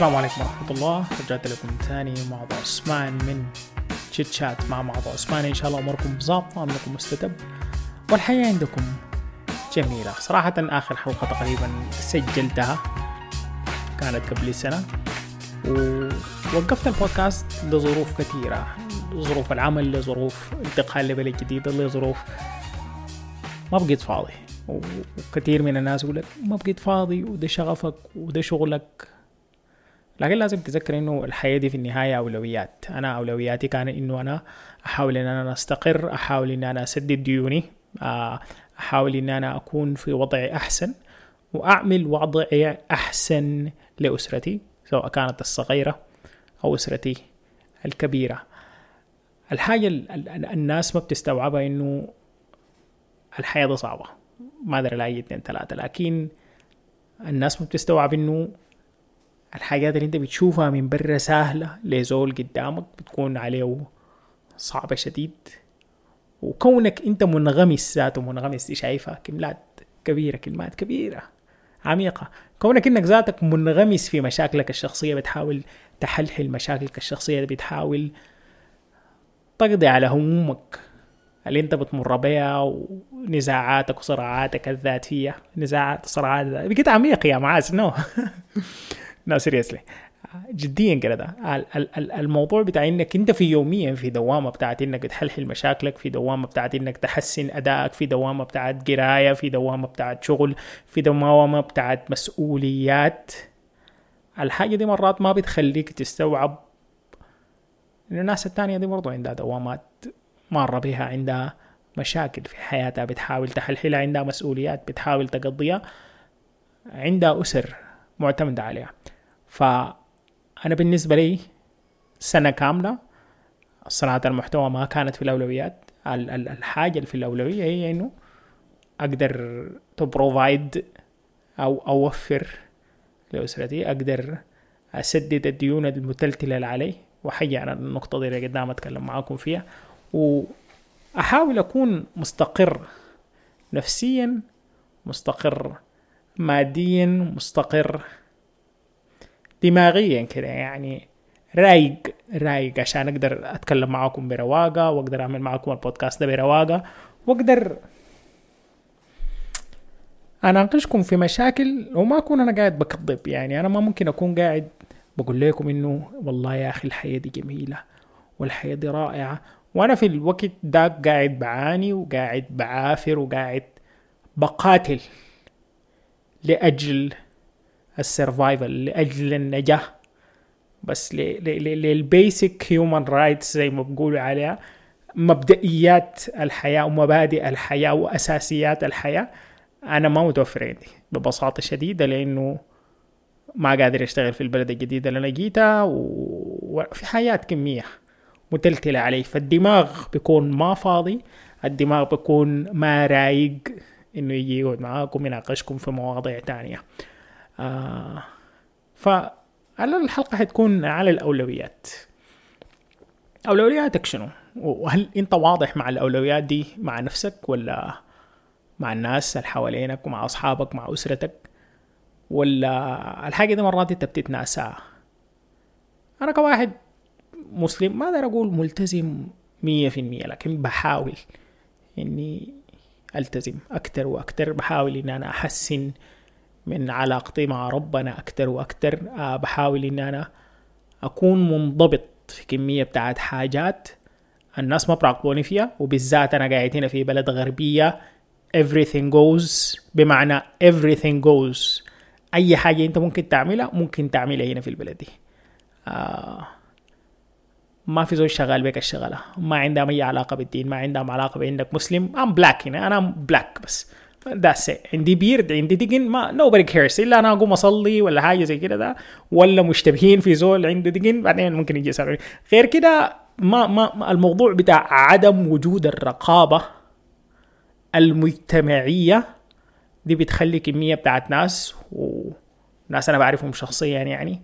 السلام عليكم ورحمة الله. رجعت لكم ثاني مع ضوء عثمان من تشيت شات مع معض عثمان. إن شاء الله أموركم ظابطة أموركم مستتب. والحياة عندكم جميلة. صراحة آخر حلقة تقريبا سجلتها. كانت قبل سنة. ووقفت البودكاست لظروف كثيرة. ظروف العمل لظروف انتقال لبلد جديد لظروف ما بقيت فاضي. وكثير من الناس يقول لك ما بقيت فاضي وده شغفك وده شغلك. لكن لازم تذكر إنه الحياة دي في النهاية أولويات. أنا أولوياتي كان إنه أنا أحاول إن أنا أستقر أحاول إن أنا أسدد ديوني آه، أحاول إن أنا أكون في وضعي أحسن وأعمل وضعي أحسن لأسرتي سواء كانت الصغيرة أو أسرتي الكبيرة. الحاجة الناس ما بتستوعبها إنه الحياة صعبة. ما أدري لا اثنين ثلاثة لكن الناس ما بتستوعب إنه الحاجات اللي انت بتشوفها من برا سهلة لزول قدامك بتكون عليه صعبة شديد. وكونك انت منغمس ذاته منغمس شايفها كلمات كبيرة كلمات كبيرة عميقة. كونك انك ذاتك منغمس في مشاكلك الشخصية بتحاول تحلحل مشاكلك الشخصية بتحاول تقضي على همومك اللي انت بتمر بها ونزاعاتك وصراعاتك الذاتية نزاعات صراعات بقيت عميق يا معاذ نو. لا سيريسلي جديا كده ده. الموضوع بتاع إنك أنت في يوميا في دوامة بتاعت إنك تحلحل مشاكلك في دوامة بتاعت إنك تحسن أدائك في دوامة بتاعت قراية في دوامة بتاعت شغل في دوامة بتاعت مسؤوليات. الحاجة دي مرات ما بتخليك تستوعب ان الناس التانية دي برضو عندها دوامات مارة بها عندها مشاكل في حياتها بتحاول تحلحلها عندها مسؤوليات بتحاول تقضيها عندها أسر معتمدة عليها. فأنا بالنسبة لي سنة كاملة صناعة المحتوى ما كانت في الأولويات. الحاجة اللي في الأولوية هي إنه أقدر تبروفايد أو أوفر لأسرتي أقدر أسدد الديون المتلتلة اللي علي. وحي على النقطة دي اللي قدام أتكلم معاكم فيها. وأحاول أكون مستقر نفسيا مستقر ماديا مستقر دماغيا كده يعني رايق رايق عشان أقدر اتكلم معاكم برواقه واقدر اعمل معاكم البودكاست ده برواقه واقدر اناقشكم في مشاكل وما اكون أنا قاعد بكذب يعني أنا ما ممكن اكون قاعد بقول لكم انه والله يا أخي الحياة دي جميله والحياة دي رائعة. وأنا في الوقت ده قاعد بعاني وقاعد بعافر وقاعد بقاتل لأجل ال survival لأجل النجاه بس لل basic human rights زي ما بقولوا عليها مبدئيات الحياة ومبادئ الحياة وأساسيات الحياة أنا ما متوفر عندي ببساطة شديدة لأنه ما قادر أشتغل في البلد الجديدة اللي أنا جيتها وفي حياة كمية متلتلة علي. فالدماغ بيكون ما فاضي الدماغ بيكون ما رايق إنه يجي يقعد معاكم يناقشكم في مواضيع تانية. فعلى الحلقة حتكون على الأولويات. أولوياتك شنو؟ وهل أنت واضح مع الأولويات دي مع نفسك ولا مع الناس اللي حوالينك ومع أصحابك مع أسرتك؟ ولا الحاجة دي مرات أنت بتتناساها أنا كواحد مسلم ما أقدر أقول ملتزم مية في المية لكن بحاول إني ألتزم أكتر وأكتر بحاول إن أنا أحسن من علاقتي مع ربنا أكتر وأكتر أه بحاول إن أنا أكون منضبط في كمية بتاعت حاجات الناس ما براقبوني فيها وبالذات أنا قاعد هنا في بلد غربية everything goes بمعنى everything goes. أي حاجة أنت ممكن تعملها ممكن تعملها هنا في البلد دي. آه ما في زول شغال بك الشغلة ما عندهم أي علاقة بالدين ما عندهم علاقة بأنك مسلم. I'm black هنا أنا black بس. That's عندي beard عندي دقن ما nobody cares. إلا أنا أقوم أصلي ولا حاجة زي كده ده ولا مشتبهين في زول عنده دقن بعدين ممكن يجي يسألوني. غير كده ما ما الموضوع بتاع عدم وجود الرقابة المجتمعية دي بتخلي كمية بتاعت ناس وناس أنا بعرفهم شخصيا يعني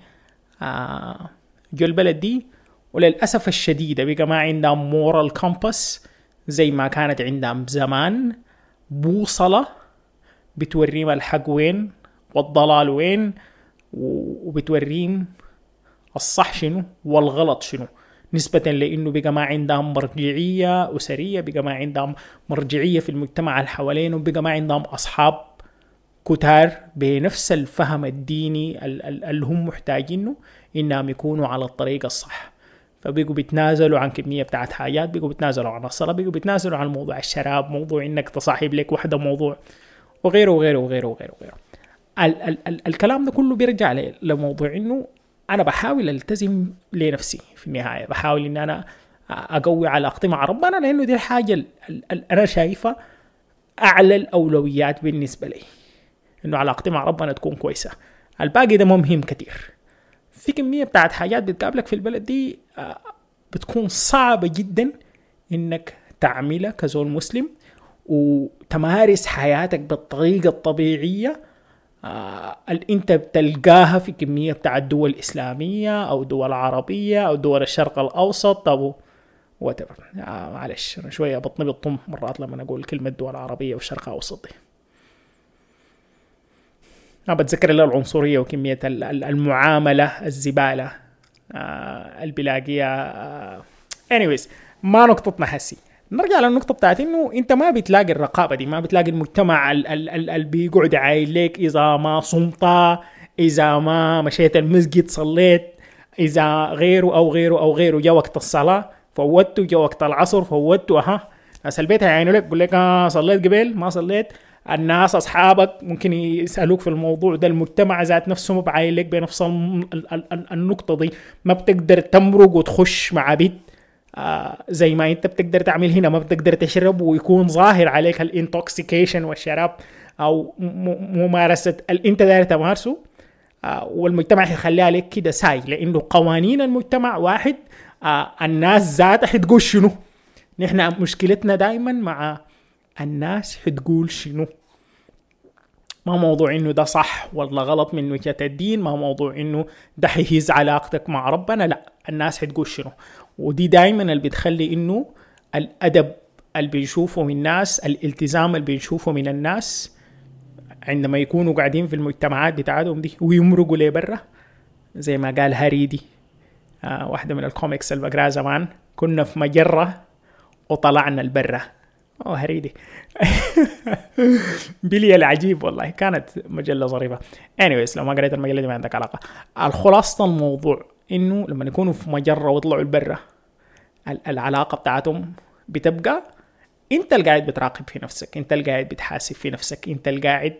آه جو البلد دي. وللأسف الشديد بقى ما عندهم moral compass زي ما كانت عندهم زمان. بوصلة بتوريهم الحق وين والضلال وين وبتوريهم الصح شنو والغلط شنو. نسبة لأنه بقى ما عندهم مرجعية أسرية بقى ما عندهم مرجعية في المجتمع اللي حوالينهم بقى ما عندهم أصحاب كتار بنفس الفهم الديني اللي هم محتاجينه إنهم يكونوا على الطريق الصح. فبقوا بيتنازلوا عن كمية بتاعت حاجات بقوا بيتنازلوا عن الصلاة بقوا بيتنازلوا عن موضوع الشراب موضوع إنك تصاحب لك واحدة موضوع وغيره وغيره وغيره وغيره, وغيره. ال- ال- ال- الكلام ده كله بيرجع لموضوع إنه أنا بحاول ألتزم لنفسي في النهاية بحاول ان أنا أقوي علاقتي مع ربنا لأنه دي الحاجة اللي أنا شايفها أعلى الأولويات بالنسبة لي إنه علاقتي مع ربنا تكون كويسة الباقي ده مهم كتير في كمية بتاعت حاجات بتقابلك في البلد دي آه، بتكون صعبة جدا إنك تعملها كزول مسلم وتمارس حياتك بالطريقة الطبيعية آه أنت بتلقاها في كمية بتاع الدول الاسلاميه أو دول عربية أو دول الشرق الأوسط أو وات آه معلش أنا شوية بطني بتطم مرات لما أقول كلمة دول عربية والشرق الاوسط دي. أنا بتذكر العنصرية وكمية المعاملة الزبالة آه البلاقية آه. Anyways ما نقطتنا حسي نرجع للنقطة بتاعت إنه أنت ما بتلاقي الرقابة دي ما بتلاقي المجتمع اللي بيقعد عايل لك إذا ما صمت إذا ما مشيت المسجد صليت إذا غيره أو غيره أو غيره جا وقت الصلاة فوتوا جا وقت العصر فوتوا أها. ناس البيت هيعينوا لك يقول لك آه صليت قبل ما صليت. الناس أصحابك ممكن يسألوك في الموضوع ده. المجتمع ذات نفسه ما بعايل لك بنفس النقطة دي. ما بتقدر تمرق وتخش مع بيت آه زي ما أنت بتقدر تعمل هنا. ما بتقدر تشرب ويكون ظاهر عليك ال intoxication والشراب أو ممارسة اللي أنت داير تمارسه. آه والمجتمع يخليها عليك كده ساي لأنه قوانين المجتمع واحد آه الناس ذاتها حتقول شنو. نحن مشكلتنا دائما مع الناس حتقول شنو؟ ما موضوع إنه ده صح ولا غلط من وجهة الدين ما موضوع إنه ده حيهز علاقتك مع ربنا لا الناس حتقول شنو؟ ودي دايما اللي بتخلي إنه الأدب اللي بنشوفه من الناس الالتزام اللي بنشوفه من الناس عندما يكونوا قاعدين في المجتمعات بتاعتهم دي ويمرقوا لبرا زي ما قال هاريدي آه واحدة من الكوميكس اللي بقراها زمان كنا في مجرة وطلعنا البرة. أوه هريدي. بيلي العجيب والله كانت مجلة ظريفة. Anyways لو ما قريت المجلة دي ما عندك علاقة. الخلاصة الموضوع إنه لما يكونوا في مجرة ويطلعوا البرة العلاقة بتاعتهم بتبقى أنت اللي قاعد بتراقب في نفسك أنت اللي قاعد بتحاسب في نفسك أنت اللي قاعد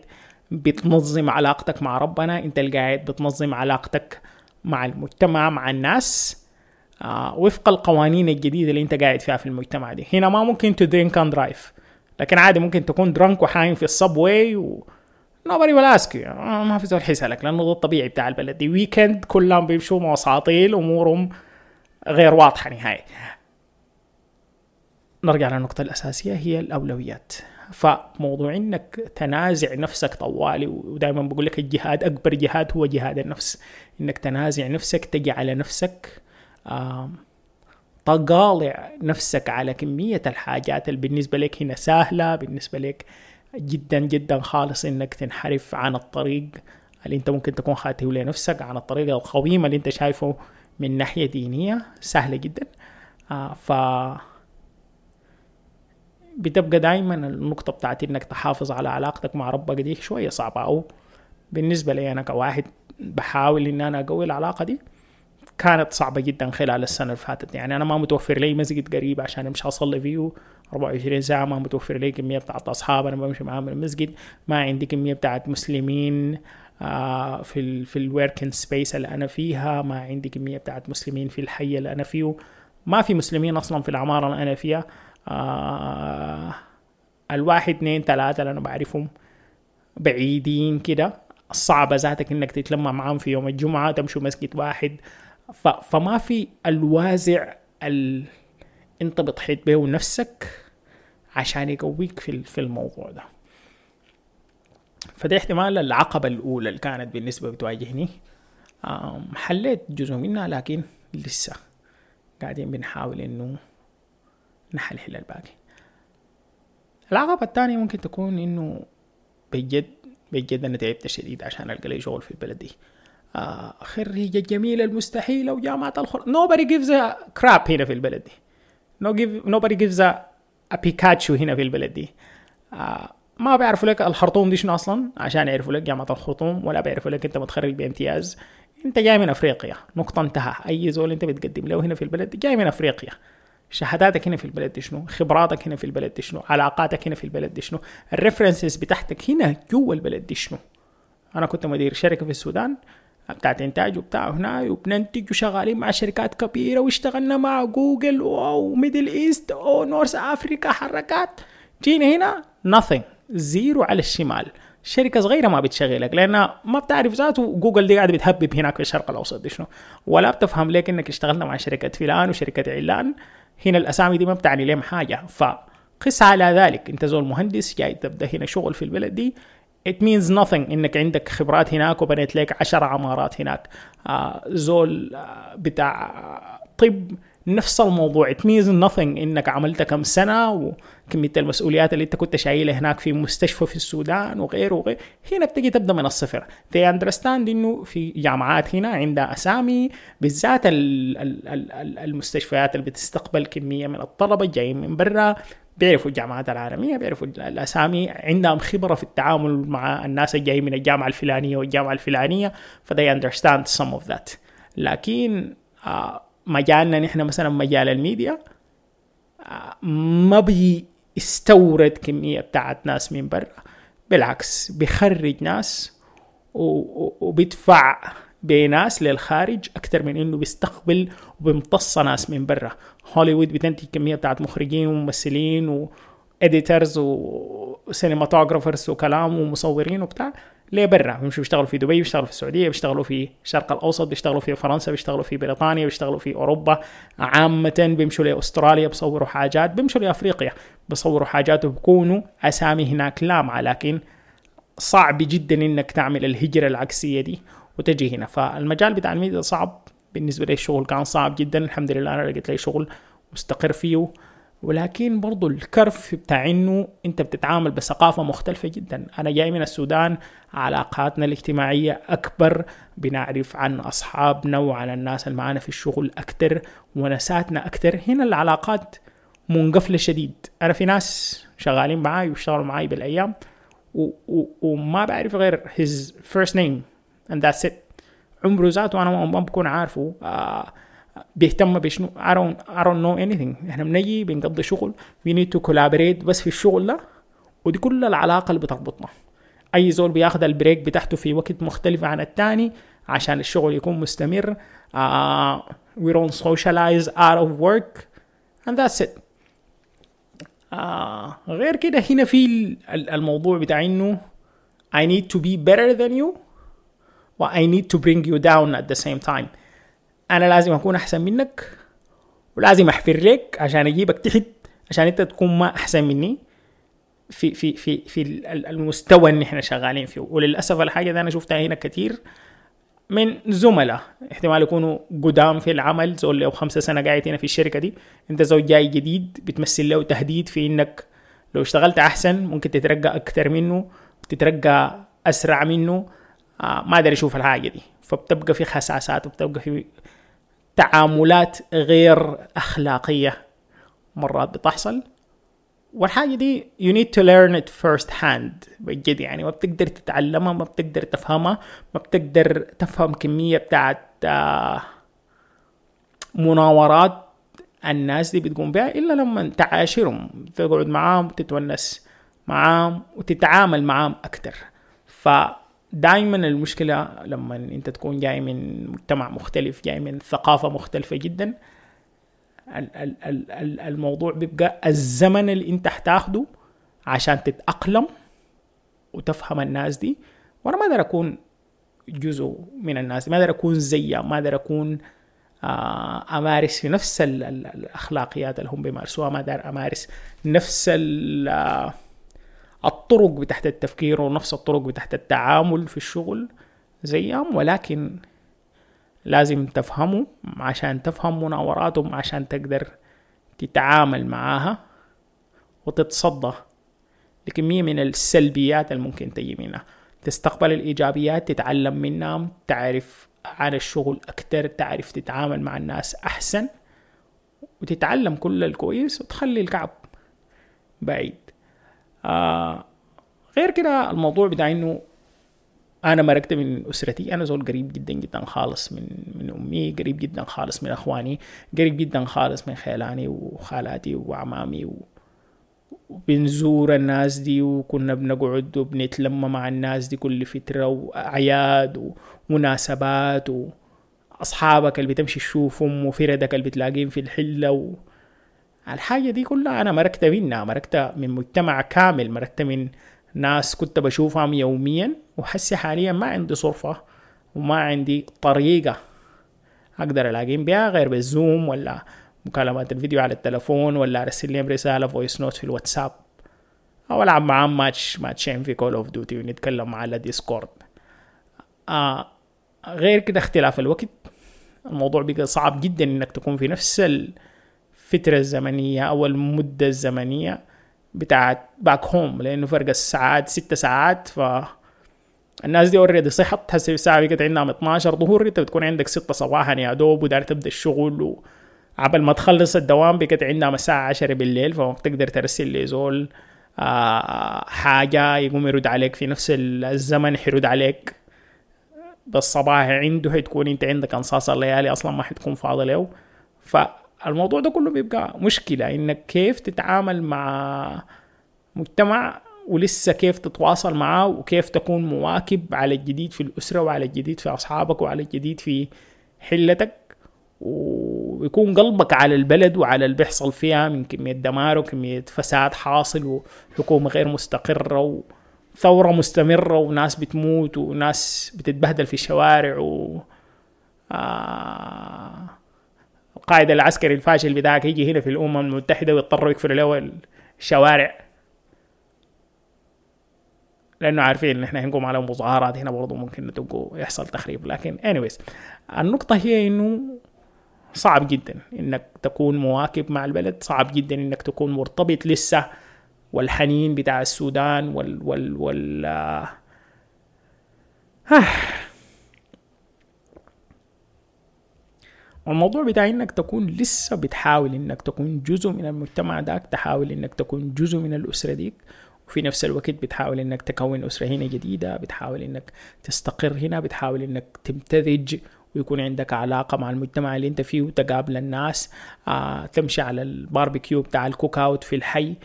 بتنظم علاقتك مع ربنا أنت اللي قاعد بتنظم علاقتك مع المجتمع مع الناس. وفق القوانين الجديدة اللي انت قاعد فيها في المجتمع دي. هنا ما ممكن to drink and drive لكن عادي ممكن تكون drunk وحايم في ال subway و nobody will ask you. آه ما في زول حيسألك لأنه ده الطبيعي بتاع البلد دي. weekend كلهم بيمشوا موساطيل امورهم غير واضحة نهائي. نرجع للنقطة الأساسية هي الأولويات. فموضوع إنك تنازع نفسك طوالي ودائما بقول لك الجهاد أكبر جهاد هو جهاد النفس. إنك تنازع نفسك تجي على نفسك تقالع نفسك على كمية الحاجات اللي بالنسبة لك هنا سهلة بالنسبة لك جدا جدا خالص إنك تنحرف عن الطريق اللي أنت ممكن تكون خاته لنفسك عن الطريق القويم اللي أنت شايفه من ناحية دينية. سهلة جدا. آه ف بتبقى دايما النقطة بتاعت إنك تحافظ على علاقتك مع ربك دي شوية صعبة. أو بالنسبة لي أنا كواحد بحاول إن أنا أقوي العلاقة دي كانت صعبة جدا خلال السنة اللي فاتت. يعني أنا ما متوفر لي مسجد قريب عشان أمشي أصلي فيه. 24 ساعة ما متوفر لي كمية بتاعت أصحاب. أنا بمشي معاهم المسجد. ما عندي كمية بتاعت مسلمين آه في ال في ال working space اللي أنا فيها. ما عندي كمية بتاعت مسلمين في الحي اللي أنا فيه. ما في مسلمين أصلا في العمارة اللي أنا فيها. آه الواحد اثنين ثلاثة اللي أنا بعرفهم بعيدين كده. صعبة ذاتك إنك تتلمع معاهم في يوم الجمعة. تمشوا مسجد واحد. فما في الوازع ال... انت بتحيط به نفسك عشان يقويك في في الموضوع ده. فده احتمال العقبة الأولى اللي كانت بالنسبة بتواجهني. حليت جزء منها لكن لسه قاعدين بنحاول إنه نحلحل الباقي. العقبة الثانية ممكن تكون إنه بجد بجد أنا تعبت شديد عشان ألقى لي شغل في البلد دي. خريجة الجميلة المستحيلة وجامعة الخر nobody gives a crap هنا في البلد دي. No give, nobody gives a, a بيكاتشو هنا في البلد دي. آه ما بيعرفوا لك الخرطوم دي شنو أصلا؟ عشان يعرفوا لك جامعة الخرطوم ولا بيعرفوا لك أنت متخرج بامتياز. أنت جاي من أفريقيا نقطة انتهى. أي زول أنت بتقدم له هنا في البلد جاي من أفريقيا. شهاداتك هنا في البلد دي شنو؟ خبراتك هنا في البلد دي شنو؟ علاقاتك هنا في البلد دي شنو؟ ال references بتاعتك هنا جوا البلد دي شنو؟ أنا كنت مدير شركة في السودان. بتاعت انتاج وبتاع هنا وبننتج وشغالين مع شركات كبيرة واشتغلنا مع جوجل و Middle East و North Africa حركات. جينا هنا nothing zero على الشمال. شركة صغيرة ما بتشغلك لأنها ما بتعرف ذاته جوجل دي قاعدة بتهبب هناك في الشرق الأوسط دي شنو. ولا بتفهم ليك إنك اشتغلنا مع شركة فلان وشركة علان. هنا الأسامي دي ما بتعني لهم حاجة. فقس على ذلك. أنت زول مهندس جاي تبدأ هنا شغل في البلد دي. It means nothing إنك عندك خبرات هناك وبنيت لك عشر عمارات هناك. آه زول آه بتاع طب نفس الموضوع. It means nothing إنك عملت كم سنة وكمية المسؤوليات اللي أنت كنت شايلها هناك في مستشفى في السودان وغيره وغيره هنا بتجي تبدأ من الصفر. They understand إنه في جامعات هنا عندها أسامي بالذات المستشفيات اللي بتستقبل كمية من الطلبة جايين من برا. بيعرفوا الجامعات العالمية بيعرفوا الأسامي عندهم خبرة في التعامل مع الناس الجايين من الجامعة الفلانية والجامعة الفلانية فدي understand some of that. لكن آه مجالنا نحن مثلا مجال الميديا آه ما بيستورد كمية بتاعت ناس من برا بالعكس بيخرج ناس وبيدفع بناس للخارج أكثر من إنه بيستقبل وبيمتص ناس من برا. هوليوود بتنتج كمية بتاعت مخرجين وممثلين و editors و cinematographers وكلام ومصورين وبتاع. ليه برا؟ بيمشوا بيشتغلوا في دبي بيشتغلوا في السعودية بيشتغلوا في الشرق الأوسط بيشتغلوا في فرنسا بيشتغلوا في بريطانيا بيشتغلوا في أوروبا. عامه بيمشوا لأستراليا بيصوروا حاجات. بيمشوا لأفريقيا بيصوروا حاجات وبكونوا أسامي هناك لامعه لكن صعب جدا إنك تعمل الهجرة العكسية دي وتجي هنا. فالمجال بتاع الميديا صعب. بالنسبة لي الشغل كان صعب جدا. الحمد لله أنا لقيت لي شغل مستقر فيه. ولكن برضو الكرف بتاع إنه أنت بتتعامل بثقافة مختلفة جدا. أنا جاي من السودان علاقاتنا الاجتماعية أكبر. بنعرف عن أصحابنا وعن الناس اللي معانا في الشغل أكتر ونساتنا أكتر. هنا العلاقات منقفلة شديد. أنا في ناس شغالين معاي واشتغلوا معاي بالأيام و- و- وما بعرف غير his first name and that's it. عمره ذاته أنا ما بكون عارفه. آه بيهتم بشنو؟ I don't, I don't know anything. إحنا بنجي بنقضي شغل. We need to collaborate. بس في الشغل ده ودي كل العلاقة اللي بتربطنا. أي زول بياخد البريك بتاعته في وقت مختلف عن التاني عشان الشغل يكون مستمر. uh, we don't socialize out of work. And that's it. uh, غير كده هنا في الموضوع بتاع إنه I need to be better than you. و I need to bring you down at the same time. أنا لازم أكون أحسن منك ولازم احفر لك عشان أجيبك تحت عشان أنت تكون ما أحسن مني في في في في المستوى اللي إحنا شغالين فيه. وللأسف الحاجة دي أنا شفتها هنا كتير من زملاء. احتمال يكونوا قدام في العمل زول لو خمسة سنة قاعد هنا في الشركة دي أنت زول جاي جديد بتمثل له تهديد في إنك لو اشتغلت أحسن ممكن تترقى أكثر منه تترقى أسرع منه. ما أدري أشوف الحاجة دي. فبتبقى في خساسات وبتبقى في تعاملات غير أخلاقية مرات بتحصل. والحاجة دي you need to learn it first hand بجد يعني. ما بتقدر تتعلمها ما بتقدر تفهمها ما بتقدر تفهم كمية بتاعت آه مناورات الناس دي بتقوم بها إلا لما تعاشرهم تقعد معاهم وتتونس معاهم وتتعامل معاهم أكتر. فدايما المشكلة لما أنت تكون جاي من مجتمع مختلف جاي من ثقافة مختلفة جدا الموضوع بيبقى الزمن اللي أنت حتاخده عشان تتأقلم وتفهم الناس دي. وأنا ما أقدر أكون جزء من الناس دي ما أقدر أكون زيها ما أقدر أكون آه أمارس في نفس الأخلاقيات اللي هم بيمارسوها ما أقدر أمارس نفس الطرق بتاعت التفكير ونفس الطرق بتاعت التعامل في الشغل زيهم ولكن لازم تفهموا عشان تفهم مناوراتهم عشان تقدر تتعامل معاها وتتصدى لكمية من السلبيات اللي ممكن تجي منها. تستقبل الإيجابيات تتعلم منها تعرف عن الشغل أكتر تعرف تتعامل مع الناس أحسن وتتعلم كل الكويس وتخلي الكعب بعيد. آه غير كده الموضوع بتاع إنه أنا مرقت من أسرتي أنا زول قريب جدا جدا خالص من من أمي قريب جدا خالص من إخواني قريب جدا خالص من خيلاني وخالاتي وعمامي و... وبنزور الناس دي وكنا بنقعد وبنتلم مع الناس دي كل فترة وأعياد ومناسبات وأصحابك اللي بتمشي تشوفهم وفردك اللي بتلاقيهم في الحلة. الحاجة دي كلها أنا مركت منها مركت من مجتمع كامل مركت من ناس كنت بشوفهم يوميا وحسي حاليا ما عندي صرفة وما عندي طريقة أقدر ألاقيهم بها غير بال Zoom ولا مكالمات الفيديو على التلفون ولا أرسل لهم رسالة voice note في الواتساب. أو ألعب معاهم ماتش ماتشين في Call of Duty ونتكلم على Discord آه غير كده اختلاف الوقت. الموضوع بقى صعب جدا إنك تكون في نفس الفترة الزمنية أو المدة الزمنية بتاعت back home لأنه فرق الساعات ستة ساعات ف الناس دي already صحت. هسه الساعة بقت عندهم 12 ظهر أنت بتكون عندك ستة صباحا يا دوب ودار تبدأ الشغل و... عبل ما تخلص الدوام بقت عندنا الساعة عشرة بالليل فما بتقدر ترسل لي زول آه حاجة يقوم يرد عليك في نفس الزمن حيرد عليك. بالصباح عنده حتكون أنت عندك انصاص الليالي أصلا ما حتكون فاضي له. فالموضوع ده كله بيبقى مشكلة إنك كيف تتعامل مع مجتمع ولسه كيف تتواصل معاه وكيف تكون مواكب على الجديد في الأسرة وعلى الجديد في أصحابك وعلى الجديد في حلتك. ويكون قلبك على البلد وعلى اللي بيحصل فيها من كمية دمار وكمية فساد حاصل وحكومة غير مستقرة وثورة مستمرة وناس بتموت وناس بتتبهدل في الشوارع و آه القائد العسكري الفاشل بتاعك يجي هنا في الأمم المتحدة ويضطروا يقفلوا له الشوارع لأنه عارفين إن إحنا هنقوم على مظاهرات هنا برضه ممكن تبقوا يحصل تخريب لكن anyways النقطة هي إنه صعب جدا إنك تكون مواكب مع البلد صعب جدا إنك تكون مرتبط لسه والحنين بتاع السودان وال وال وال آه. والموضوع بتاع إنك تكون لسه بتحاول إنك تكون جزء من المجتمع داك تحاول إنك تكون جزء من الأسرة ديك. وفي نفس الوقت بتحاول إنك تكون أسرة هنا جديدة بتحاول إنك تستقر هنا بتحاول إنك تمتزج ويكون عندك علاقة مع المجتمع اللي أنت فيه وتقابل الناس. آه تمشي على الباربيكيو بتاع الكوك أوت في الحي.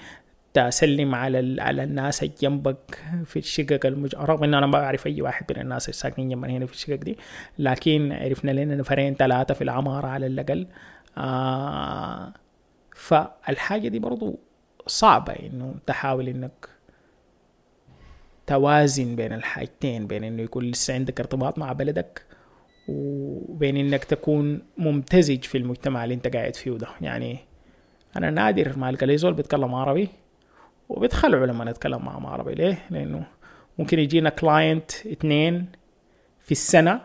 تسلم على على الناس جنبك في الشقق المج... رغم ان أنا ما بعرف أي واحد من الناس اللي ساكنين جنبنا هنا في الشقق دي لكن عرفنا لنا نفرين ثلاثة في العمارة على الأقل. آه فالحاجة دي برضو صعبة إنه تحاول إنك توازن بين الحاجتين بين إنه يكون لسه عندك ارتباط مع بلدك وبين إنك تكون ممتزج في المجتمع اللي أنت قاعد فيه ده. يعني أنا نادر ما ألقى زول بيتكلم عربي وبيتخلعوا لما نتكلم معهم عربي ليه؟ لأنه ممكن يجينا كلاينت اتنين في السنة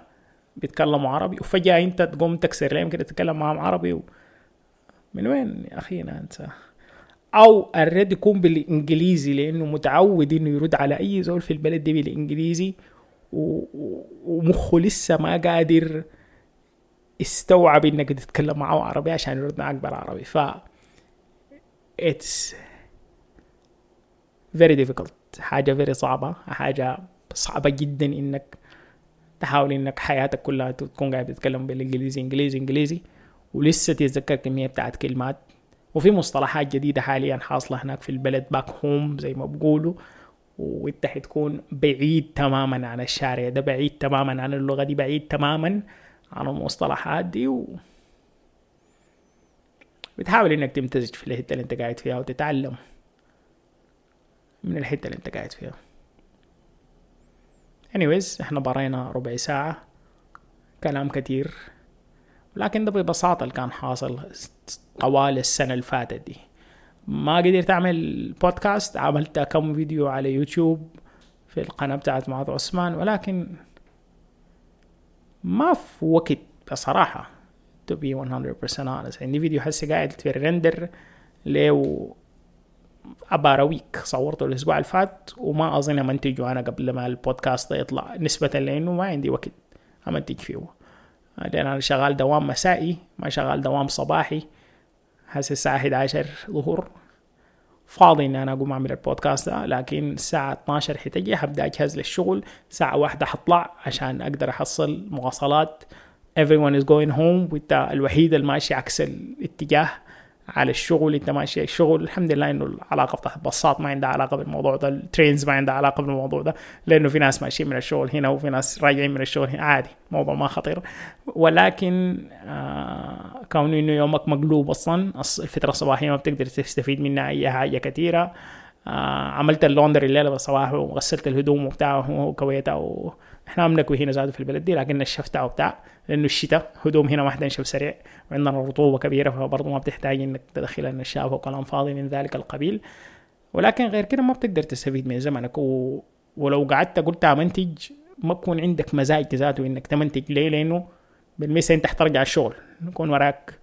بيتكلموا عربي وفجأة أنت تقوم تكسر لهم كده تتكلم معهم عربي و... من وين يا اخينا أنت؟ أو الرد يكون بالإنجليزي لأنه متعود إنه يرد على أي زول في البلد دي بالإنجليزي ومخه لسه ما قادر يستوعب إنك تتكلم معه عربي عشان يرد معك بالعربي ف it's very difficult. حاجة very صعبة. حاجة صعبة جدا إنك تحاول إنك حياتك كلها تكون قاعد تتكلم بالإنجليزي إنجليزي إنجليزي. ولسه تتذكر كمية بتاعت كلمات. وفي مصطلحات جديدة حاليا حاصلة هناك في البلد باك هوم زي ما بقولوا. وإنت حتكون بعيد تماما عن الشارع ده بعيد تماما عن اللغة دي بعيد تماما عن المصطلحات دي. و بتحاول إنك تمتزج في الحتة اللي إنت قاعد فيها وتتعلم. من الحتة اللي انت قاعد فيها. Anyways إحنا برينا ربع ساعة. كلام كتير. لكن ده ببساطة اللي كان حاصل طوال السنة اللي فاتت دي. ما قدرت أعمل بودكاست عملت كم فيديو على يوتيوب في القناة بتاعت معاذ عثمان ولكن ما في وقت بصراحة to be 100% honest. عندي فيديو هسه قاعد في ال render ليه about a week صورته الأسبوع اللي فات وما أظن أمنتجه أنا قبل ما البودكاست يطلع. نسبة لأنه ما عندي وقت أمنتج فيه. لأن أنا شغال دوام مسائي ما شغال دوام صباحي. هسه الساعة 11 ظهر فاضي إن أنا أقوم أعمل البودكاست ده لكن الساعة 12 حتجي حبدأ أجهز للشغل. ساعة واحدة حطلع عشان أقدر أحصل مواصلات. Everyone is going home وانت الوحيد اللي ماشي عكس الاتجاه. على الشغل انت ماشي الشغل الحمد لله إنه العلاقة بتاعت الباصات ما عندها علاقة بالموضوع ده الترينز ما عندها علاقة بالموضوع ده لأنه في ناس ماشيين من الشغل هنا وفي ناس راجعين من الشغل هنا. عادي موضوع ما خطير. ولكن آه كون إنه يومك مقلوب أصلا الفترة الصباحية ما بتقدر تستفيد منها أي حاجة كثيرة. عملت اللوندري الليلة بالصباح وغسلت الهدوم وبتاع وكويتها و... إحنا بنكوي هنا زاد في البلد دي لكن نشفتها وبتاع لأنه الشتاء هدوم هنا ما تنشف سريع وعندنا رطوبة كبيرة فبرضه ما بتحتاج إنك تدخل النشافه وكلام فاضي من ذلك القبيل. ولكن غير كده ما بتقدر تستفيد من زمنك و... ولو قعدت قلت منتج ما بكون عندك مزاج ذاته إنك تمنتج. ليه؟ لأنه بالمثل أنت حترجع الشغل يكون وراك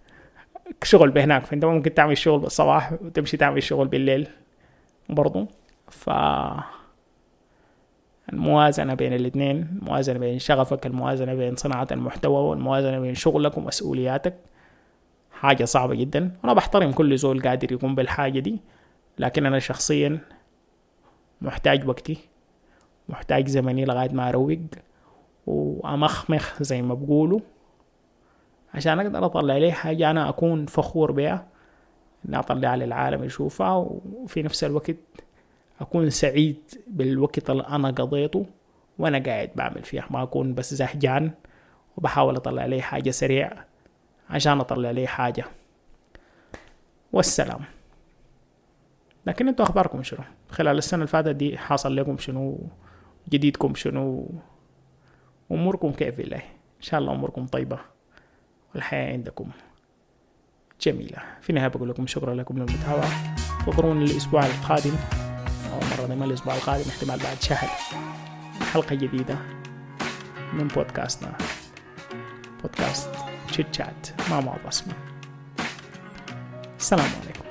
شغل بهناك فأنت ممكن تعمل شغل بالصباح وتمشي تعمل شغل بالليل. برضو. ف الموازنة بين الاثنين الموازنة بين شغفك الموازنة بين صناعة المحتوى والموازنة بين شغلك ومسؤولياتك. حاجة صعبة جدا. وأنا بحترم كل زول قادر يقوم بالحاجة دي لكن أنا شخصيا محتاج وقتي محتاج زمني لغاية ما أروق وأمخمخ زي ما بقولوا. عشان أقدر أطلع عليه حاجة أنا أكون فخور بها إني أطلع للعالم يشوفها وفي نفس الوقت أكون سعيد بالوقت اللي أنا قضيته وأنا قاعد بعمل فيها. ما أكون بس زهجان وبحاول أطلع لي حاجة سريع عشان أطلع لي حاجة. والسلام. لكن أنتوا أخباركم شنو؟ خلال السنة اللي فاتت دي حاصل لكم شنو؟ جديدكم شنو؟ أموركم كيف الله إن شاء الله أموركم طيبة. والحياة عندكم. جميلة. في النهاية بقول لكم شكرا لكم للمتابعة. انتظروني الأسبوع القادم. أو مرة ما الأسبوع القادم احتمال بعد شهر. حلقة جديدة من بودكاستنا. بودكاست تشات مع معظم السلام عليكم.